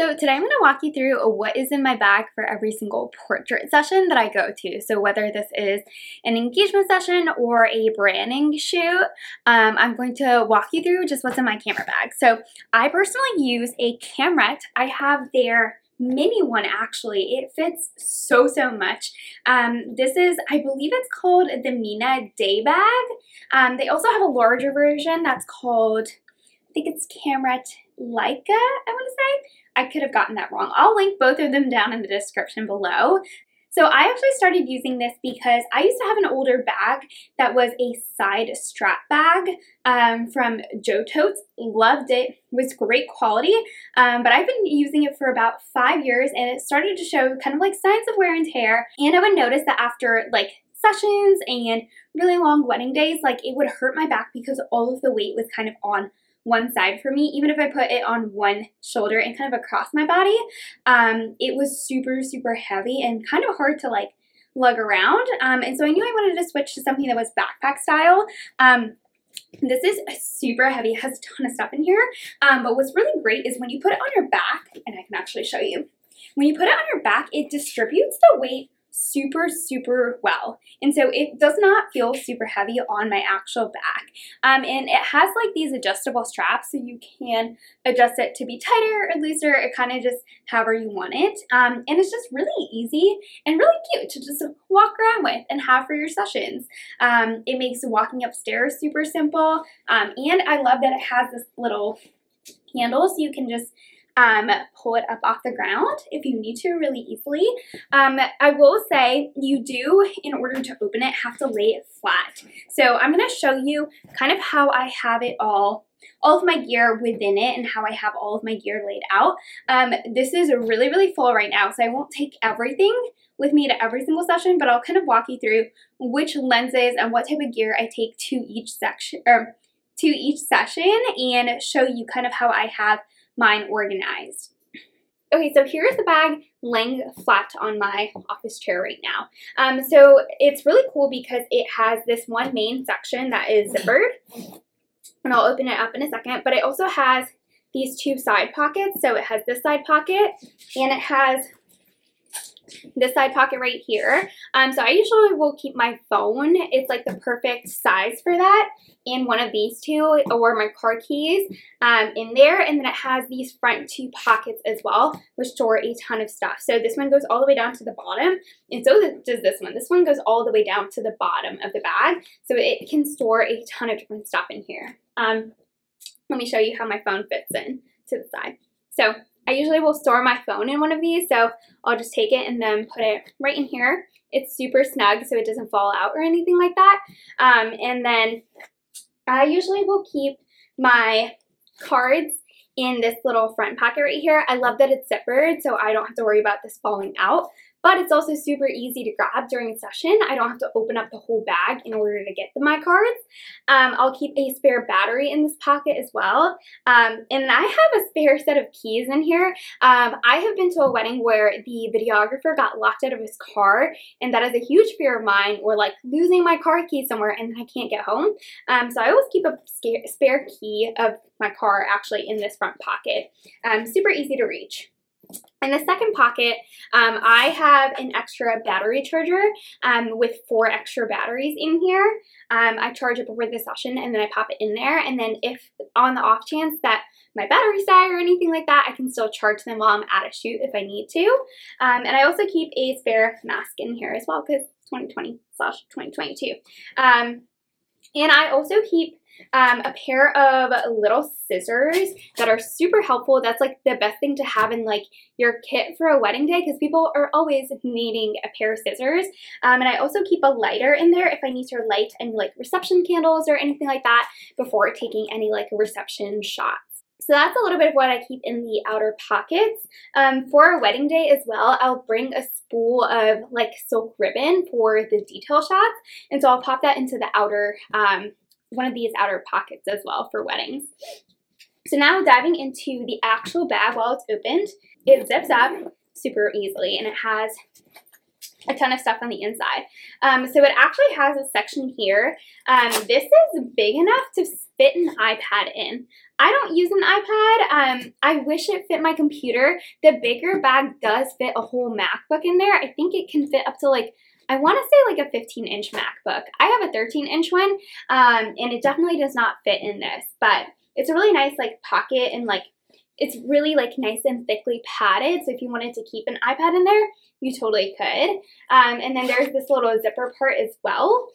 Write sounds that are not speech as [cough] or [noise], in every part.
So today I'm going to walk you through what is in my bag for every single portrait session that I go to. So whether this is an engagement session or a branding shoot, um, I'm going to walk you through just what's in my camera bag. So I personally use a Kamrette. I have their mini one actually. It fits so, so much. Um, this is, I believe it's called the Mina Day Bag. Um, they also have a larger version that's called, I think it's Kamrette Leica, I want to say. I could have gotten that wrong. I'll link both of them down in the description below. So I actually started using this because I used to have an older bag that was a side strap bag um, from Jo Totes. Loved it. Was great quality. Um, but I've been using it for about five years and it started to show kind of like signs of wear and tear. And I would notice that after like sessions and really long wedding days, like it would hurt my back because all of the weight was kind of on one side for me, even if I put it on one shoulder and kind of across my body. Um, it was super, super heavy and kind of hard to like lug around. Um, and so I knew I wanted to switch to something that was backpack style. Um, this is super heavy, it has a ton of stuff in here. Um, but what's really great is when you put it on your back, and I can actually show you, when you put it on your back, it distributes the weight super, super well. And so it does not feel super heavy on my actual back. Um, and it has like these adjustable straps so you can adjust it to be tighter or looser or kind of just however you want it. Um, and it's just really easy and really cute to just walk around with and have for your sessions. Um, it makes walking upstairs super simple. Um, and I love that it has this little handle so you can just um, pull it up off the ground if you need to really easily. Um, I will say you do, in order to open it, have to lay it flat. So I'm going to show you kind of how I have it all all of my gear within it and how I have all of my gear laid out. Um, this is really, really full right now, so I won't take everything with me to every single session, but I'll kind of walk you through which lenses and what type of gear I take to each section or to each session and show you kind of how I have mine organized. Okay, so here's the bag laying flat on my office chair right now. Um, so it's really cool because it has this one main section that is zippered, and I'll open it up in a second, but it also has these two side pockets. So it has this side pocket, and it has this side pocket right here. Um, so I usually will keep my phone. It's like the perfect size for that and one of these two or my car keys um, in there. And then it has these front two pockets as well, which store a ton of stuff. So this one goes all the way down to the bottom. And so does this one. This one goes all the way down to the bottom of the bag. So it can store a ton of different stuff in here. Um, let me show you how my phone fits in to the side. So I usually will store my phone in one of these, so I'll just take it and then put it right in here. It's super snug so it doesn't fall out or anything like that. Um, and then I usually will keep my cards in this little front pocket right here. I love that it's zippered so I don't have to worry about this falling out but it's also super easy to grab during a session. I don't have to open up the whole bag in order to get the my cards. Um, I'll keep a spare battery in this pocket as well. Um, and I have a spare set of keys in here. Um, I have been to a wedding where the videographer got locked out of his car, and that is a huge fear of mine, or like losing my car key somewhere and I can't get home. Um, so I always keep a spare key of my car actually in this front pocket. Um, super easy to reach. In the second pocket, um, I have an extra battery charger um, with four extra batteries in here. Um, I charge it before the session and then I pop it in there. And then if on the off chance that my batteries die or anything like that, I can still charge them while I'm at a shoot if I need to. Um, and I also keep a spare mask in here as well because 2020 slash 2022. Um, and I also keep um, a pair of little scissors that are super helpful. That's like the best thing to have in like your kit for a wedding day because people are always needing a pair of scissors. Um, and I also keep a lighter in there if I need to light any like reception candles or anything like that before taking any like reception shots. So that's a little bit of what I keep in the outer pockets. Um, for a wedding day as well, I'll bring a spool of like silk ribbon for the detail shots. And so I'll pop that into the outer um, one of these outer pockets as well for weddings. So now diving into the actual bag while it's opened, it zips up super easily and it has a ton of stuff on the inside. Um, so it actually has a section here. Um, this is big enough to fit an iPad in. I don't use an iPad. Um, I wish it fit my computer. The bigger bag does fit a whole MacBook in there. I think it can fit up to like I want to say like a 15 inch MacBook. I have a 13 inch one, um, and it definitely does not fit in this, but it's a really nice like pocket and like it's really like nice and thickly padded. So if you wanted to keep an iPad in there, you totally could. Um, and then there's this little zipper part as well.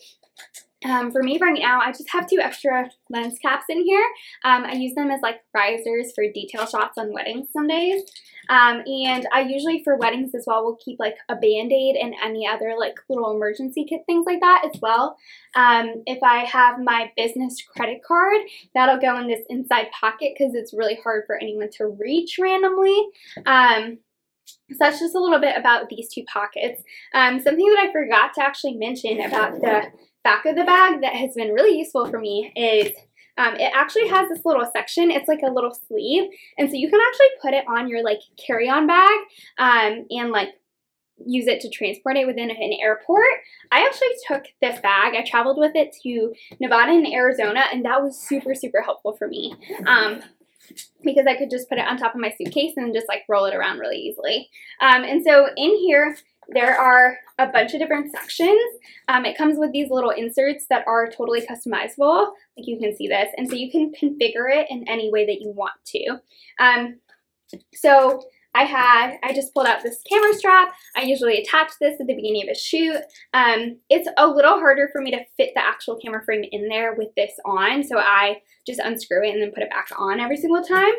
Um, for me right now, I just have two extra lens caps in here. Um, I use them as like risers for detail shots on weddings some days. Um, and I usually for weddings as well will keep like a band-aid and any other like little emergency kit, things like that as well. Um, if I have my business credit card, that'll go in this inside pocket because it's really hard for anyone to reach randomly. Um, so that's just a little bit about these two pockets. Um, something that I forgot to actually mention about the back of the bag that has been really useful for me is um, it actually has this little section. It's like a little sleeve. And so you can actually put it on your like carry-on bag um, and like use it to transport it within an airport. I actually took this bag. I traveled with it to Nevada and Arizona and that was super, super helpful for me. Um, because I could just put it on top of my suitcase and just like roll it around really easily. Um, and so in here, there are a bunch of different sections. Um, it comes with these little inserts that are totally customizable, like you can see this, and so you can configure it in any way that you want to. Um, so I had, I just pulled out this camera strap. I usually attach this at the beginning of a shoot. Um, it's a little harder for me to fit the actual camera frame in there with this on, so I just unscrew it and then put it back on every single time.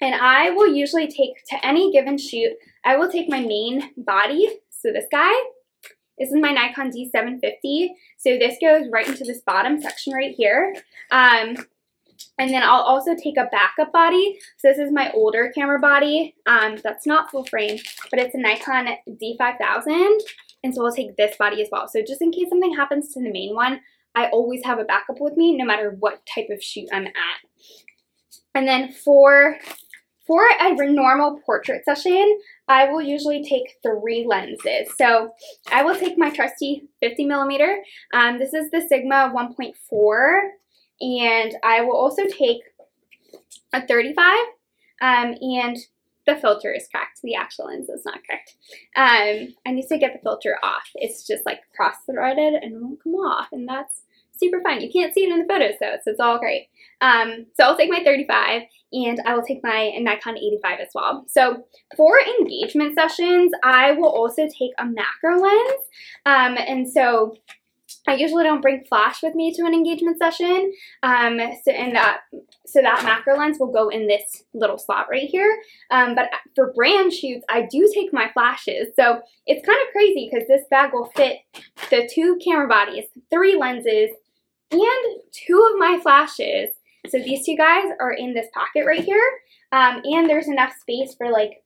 And I will usually take, to any given shoot, I will take my main body, so this guy, this is my Nikon D750, so this goes right into this bottom section right here. Um, and then I'll also take a backup body. So this is my older camera body. Um, that's not full frame, but it's a Nikon D5000. And so I'll take this body as well. So just in case something happens to the main one, I always have a backup with me no matter what type of shoot I'm at. And then for, for a normal portrait session, I will usually take three lenses. So I will take my trusty 50 millimeter. Um, this is the Sigma 1.4 and I will also take a 35 um, and the filter is cracked. The actual lens is not cracked. Um, I need to get the filter off. It's just like cross-threaded and it won't come off and that's super fun. You can't see it in the photos though, so it's all great. Um, so I'll take my 35 and I will take my Nikon 85 as well. So for engagement sessions, I will also take a macro lens. Um, and so I usually don't bring flash with me to an engagement session. Um, so and that so that macro lens will go in this little slot right here. Um, but for brand shoots, I do take my flashes. So it's kind of crazy because this bag will fit the two camera bodies, three lenses, and two of my flashes. So these two guys are in this pocket right here. Um, and there's enough space for like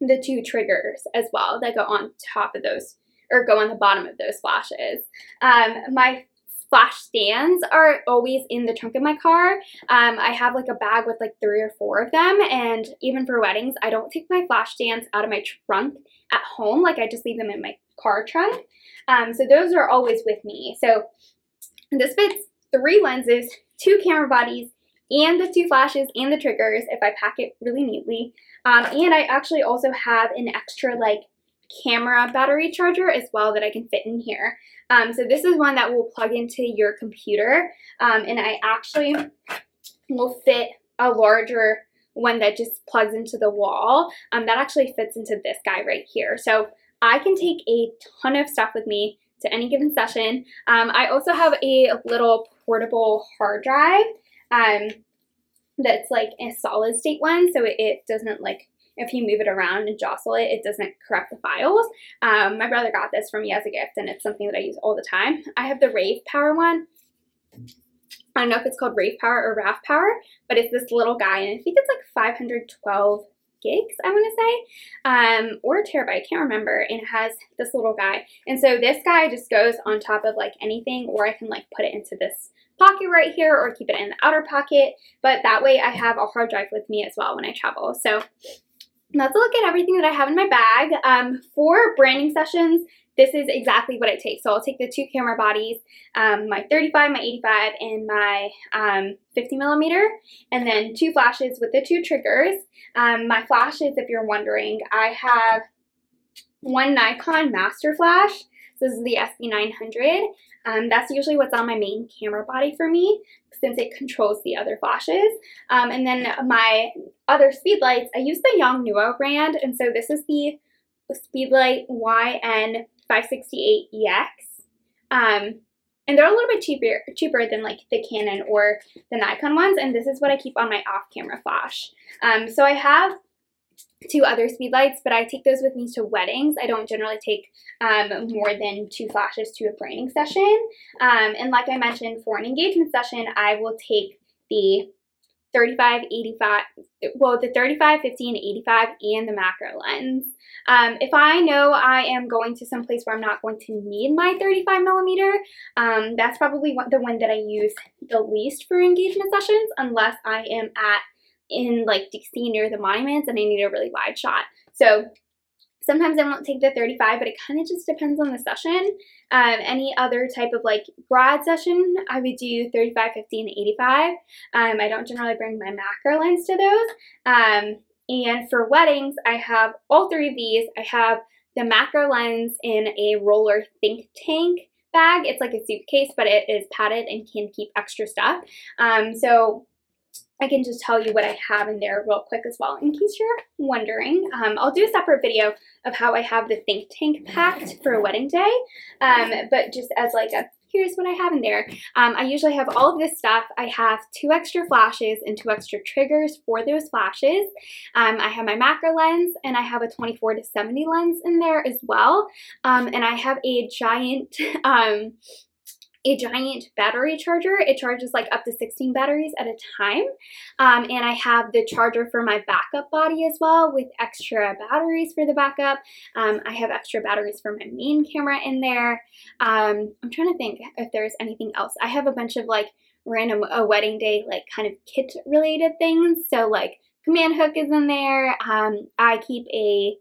the two triggers as well that go on top of those or go on the bottom of those flashes. Um, my flash stands are always in the trunk of my car. Um, I have like a bag with like three or four of them and even for weddings, I don't take my flash stands out of my trunk at home. Like I just leave them in my car trunk. Um, so those are always with me. So this fits three lenses, two camera bodies, and the two flashes and the triggers if I pack it really neatly. Um, and I actually also have an extra like camera battery charger as well that I can fit in here. Um, so this is one that will plug into your computer um, and I actually will fit a larger one that just plugs into the wall. Um, that actually fits into this guy right here. So I can take a ton of stuff with me to any given session. Um, I also have a little portable hard drive um, that's like a solid state one, so it, it, doesn't like, if you move it around and jostle it, it doesn't corrupt the files. Um, my brother got this for me as a gift, and it's something that I use all the time. I have the Rave Power one. I don't know if it's called Rave Power or RAV Power, but it's this little guy, and I think it's like 512 gigs, I want to say, um, or a terabyte, I can't remember, and it has this little guy. And so this guy just goes on top of like anything, or I can like put it into this pocket right here or keep it in the outer pocket, but that way I have a hard drive with me as well when I travel. So let's look at everything that I have in my bag. Um, for branding sessions, this is exactly what it takes. So I'll take the two camera bodies, um, my 35, my 85, and my um, 50 millimeter, and then two flashes with the two triggers. Um, my flashes, if you're wondering, I have one Nikon Master Flash. This is the SB900. Um, that's usually what's on my main camera body for me since it controls the other flashes. Um, and then my other speed lights, I use the Yongnuo brand, and so this is the Speedlight YN568EX. Um, and they're a little bit cheaper cheaper than like the Canon or the Nikon ones, and this is what I keep on my off-camera flash. Um, so I have two other speed lights, but I take those with me to weddings. I don't generally take um, more than two flashes to a branding session. Um, and like I mentioned, for an engagement session, I will take the 35, 85, well, the 35, 50, and 85 and the macro lens. Um, if I know I am going to some place where I'm not going to need my 35 millimeter, um, that's probably the one that I use the least for engagement sessions unless I am at in like DC near the monuments and I need a really wide shot. So sometimes I won't take the 35, but it kind of just depends on the session. Um, any other type of like broad session, I would do 35, 50, and 85. Um, I don't generally bring my macro lens to those. Um, and for weddings, I have all three of these. I have the macro lens in a roller think tank bag. It's like a suitcase, but it is padded and can keep extra stuff. Um, so I can just tell you what I have in there real quick as well, in case you're wondering. Um, I'll do a separate video of how I have the think tank packed for a wedding day, um, but just as like a here's what I have in there. Um, I usually have all of this stuff. I have two extra flashes and two extra triggers for those flashes. Um, I have my macro lens and I have a 24 to 70 lens in there as well. Um, and I have a giant [laughs] um, a giant battery charger. It charges like up to 16 batteries at a time. Um, and I have the charger for my backup body as well with extra batteries for the backup. Um, I have extra batteries for my main camera in there. Um, I'm trying to think if there's anything else. I have a bunch of like random a wedding day like kind of kit related things. So like command hook is in there. Um, I keep a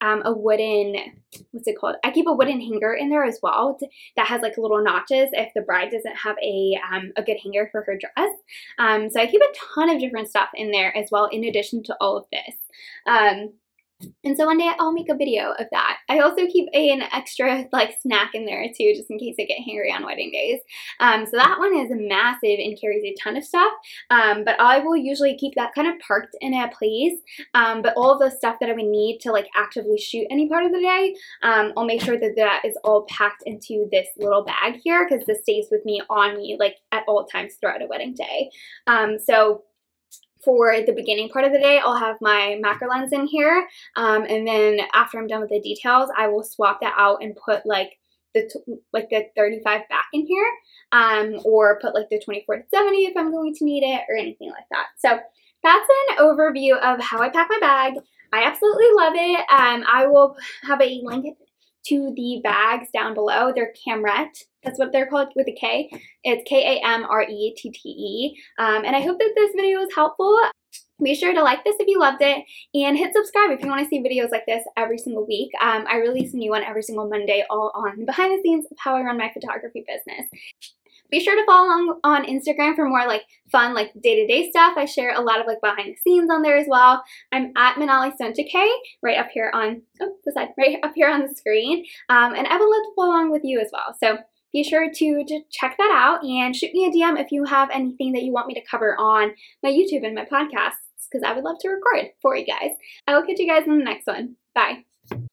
um, a wooden, what's it called? I keep a wooden hanger in there as well to, that has like little notches if the bride doesn't have a, um, a good hanger for her dress. Um, so I keep a ton of different stuff in there as well in addition to all of this. And so one day I'll make a video of that. I also keep an extra like snack in there too, just in case I get hungry on wedding days. Um, so that one is massive and carries a ton of stuff. Um, but I will usually keep that kind of parked in a place. Um, but all the stuff that I would need to like actively shoot any part of the day, um, I'll make sure that that is all packed into this little bag here because this stays with me on me like at all times throughout a wedding day. Um, so for the beginning part of the day, I'll have my macro lens in here. Um, and then after I'm done with the details, I will swap that out and put like the like the 35 back in here um, or put like the 24 to 70 if I'm going to need it or anything like that. So that's an overview of how I pack my bag. I absolutely love it. Um, I will have a link to the bags down below. They're Kamrette. That's what they're called with a K. It's K-A-M-R-E-T-T-E. Um, and I hope that this video was helpful. Be sure to like this if you loved it and hit subscribe if you want to see videos like this every single week. Um, I release a new one every single Monday all on behind the scenes of how I run my photography business. Be sure to follow along on Instagram for more like fun like day-to-day stuff. I share a lot of like behind the scenes on there as well. I'm at Manali Sontakke right up here on oh, the side, [laughs] right up here on the screen. Um, and I would love to follow along with you as well. So be sure to, to check that out and shoot me a DM if you have anything that you want me to cover on my YouTube and my podcasts because I would love to record for you guys. I will catch you guys in the next one. Bye.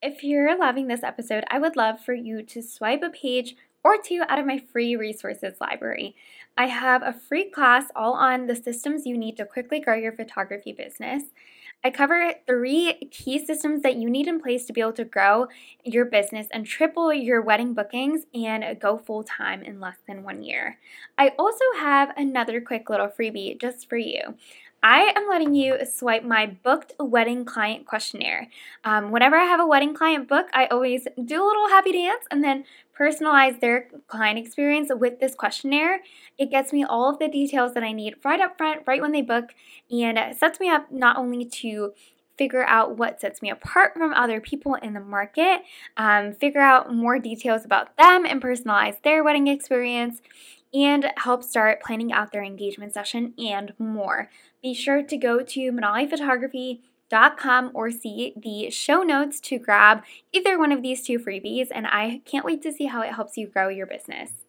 If you're loving this episode, I would love for you to swipe a page or two out of my free resources library. I have a free class all on the systems you need to quickly grow your photography business. I cover three key systems that you need in place to be able to grow your business and triple your wedding bookings and go full time in less than one year. I also have another quick little freebie just for you. I am letting you swipe my booked wedding client questionnaire. Um, whenever I have a wedding client book, I always do a little happy dance and then personalize their client experience with this questionnaire. It gets me all of the details that I need right up front, right when they book, and sets me up not only to figure out what sets me apart from other people in the market, um, figure out more details about them and personalize their wedding experience, and help start planning out their engagement session and more. Be sure to go to manaliphotography.com or see the show notes to grab either one of these two freebies, and I can't wait to see how it helps you grow your business.